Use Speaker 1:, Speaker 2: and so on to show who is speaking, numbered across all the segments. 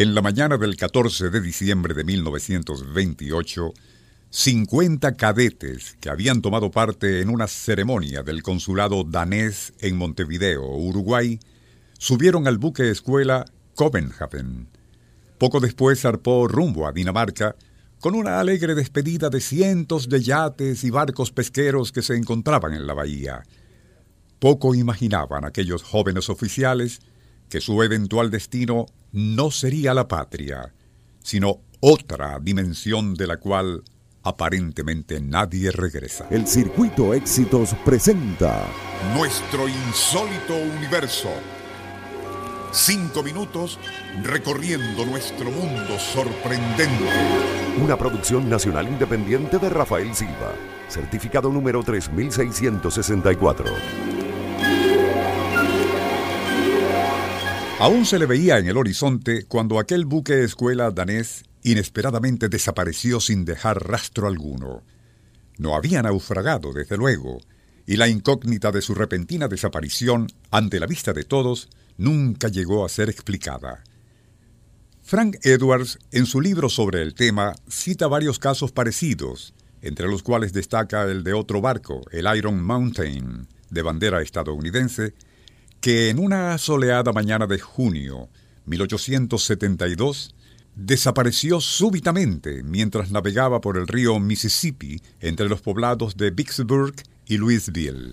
Speaker 1: En la mañana del 14 de diciembre de 1928, 50 cadetes que habían tomado parte en una ceremonia del consulado danés en Montevideo, Uruguay, subieron al buque escuela Copenhagen. Poco después zarpó rumbo a Dinamarca con una alegre despedida de cientos de yates y barcos pesqueros que se encontraban en la bahía. Poco imaginaban aquellos jóvenes oficiales que su eventual destino no sería la patria, sino otra dimensión de la cual aparentemente nadie regresa.
Speaker 2: El Circuito Éxitos presenta
Speaker 1: Nuestro insólito universo. Cinco minutos recorriendo nuestro mundo sorprendente.
Speaker 2: Una producción nacional independiente de Rafael Silva, certificado número 3664.
Speaker 1: Aún se le veía en el horizonte cuando aquel buque escuela danés inesperadamente desapareció sin dejar rastro alguno. No había naufragado, desde luego, y la incógnita de su repentina desaparición, ante la vista de todos, nunca llegó a ser explicada. Frank Edwards, en su libro sobre el tema, cita varios casos parecidos, entre los cuales destaca el de otro barco, el Iron Mountain, de bandera estadounidense, que en una soleada mañana de junio 1872 desapareció súbitamente mientras navegaba por el río Mississippi entre los poblados de Vicksburg y Louisville.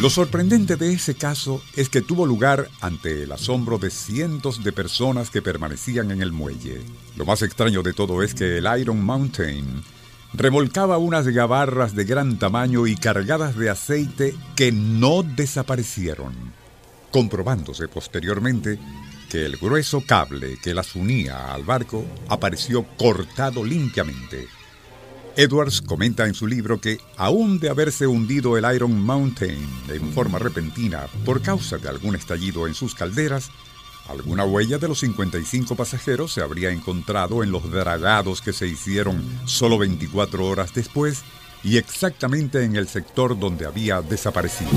Speaker 1: Lo sorprendente de ese caso es que tuvo lugar ante el asombro de cientos de personas que permanecían en el muelle. Lo más extraño de todo es que el Iron Mountain remolcaba unas gabarras de gran tamaño y cargadas de aceite que no desaparecieron, comprobándose posteriormente que el grueso cable que las unía al barco apareció cortado limpiamente. Edwards comenta en su libro que, aún de haberse hundido el Iron Mountain en forma repentina por causa de algún estallido en sus calderas, Alguna huella de los 55 pasajeros se habría encontrado en los dragados que se hicieron solo 24 horas después y exactamente en el sector donde había desaparecido.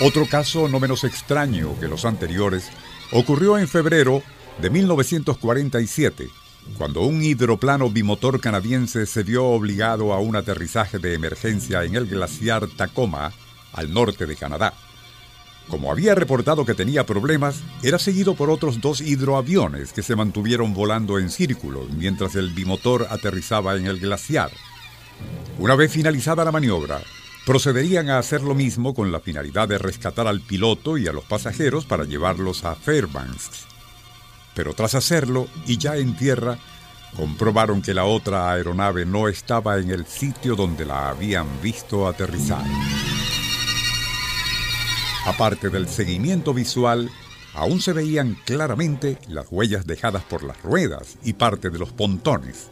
Speaker 1: Otro caso no menos extraño que los anteriores ocurrió en febrero de 1947, cuando un hidroplano bimotor canadiense se vio obligado a un aterrizaje de emergencia en el glaciar Tacoma, al norte de Canadá. Como había reportado que tenía problemas, era seguido por otros dos hidroaviones que se mantuvieron volando en círculo mientras el bimotor aterrizaba en el glaciar. Una vez finalizada la maniobra, procederían a hacer lo mismo con la finalidad de rescatar al piloto y a los pasajeros para llevarlos a Fairbanks. Pero tras hacerlo, y ya en tierra, comprobaron que la otra aeronave no estaba en el sitio donde la habían visto aterrizar. Aparte del seguimiento visual, aún se veían claramente las huellas dejadas por las ruedas y parte de los pontones.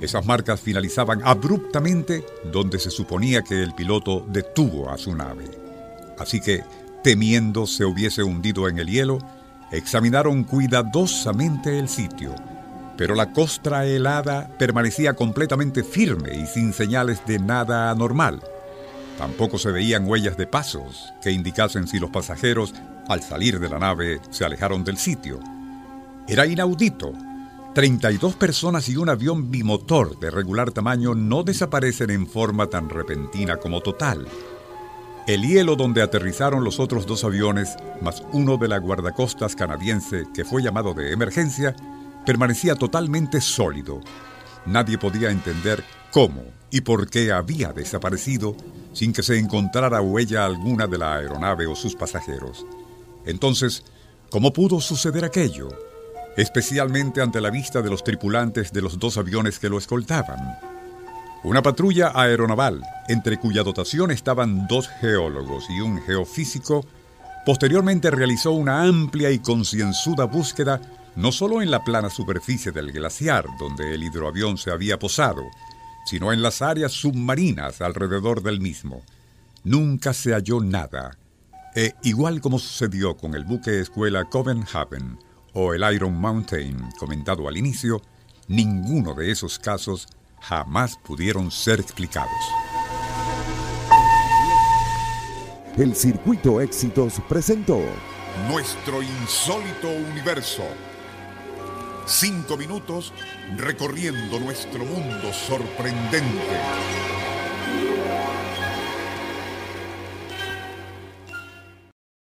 Speaker 1: Esas marcas finalizaban abruptamente donde se suponía que el piloto detuvo a su nave. Así que, temiendo se hubiese hundido en el hielo, examinaron cuidadosamente el sitio, pero la costra helada permanecía completamente firme y sin señales de nada anormal. Tampoco se veían huellas de pasos que indicasen si los pasajeros, al salir de la nave, se alejaron del sitio. Era inaudito. 32 personas y un avión bimotor de regular tamaño no desaparecen en forma tan repentina como total. El hielo donde aterrizaron los otros dos aviones, más uno de la guardacostas canadiense que fue llamado de emergencia, permanecía totalmente sólido. Nadie podía entender cómo y por qué había desaparecido sin que se encontrara huella alguna de la aeronave o sus pasajeros. Entonces, ¿cómo pudo suceder aquello? especialmente ante la vista de los tripulantes de los dos aviones que lo escoltaban. Una patrulla aeronaval, entre cuya dotación estaban dos geólogos y un geofísico, posteriormente realizó una amplia y concienzuda búsqueda no solo en la plana superficie del glaciar donde el hidroavión se había posado, sino en las áreas submarinas alrededor del mismo. Nunca se halló nada. E igual como sucedió con el buque escuela Copenhagen, o el Iron Mountain comentado al inicio, ninguno de esos casos jamás pudieron ser explicados.
Speaker 2: El Circuito Éxitos presentó
Speaker 1: Nuestro insólito universo. Cinco minutos recorriendo nuestro mundo sorprendente.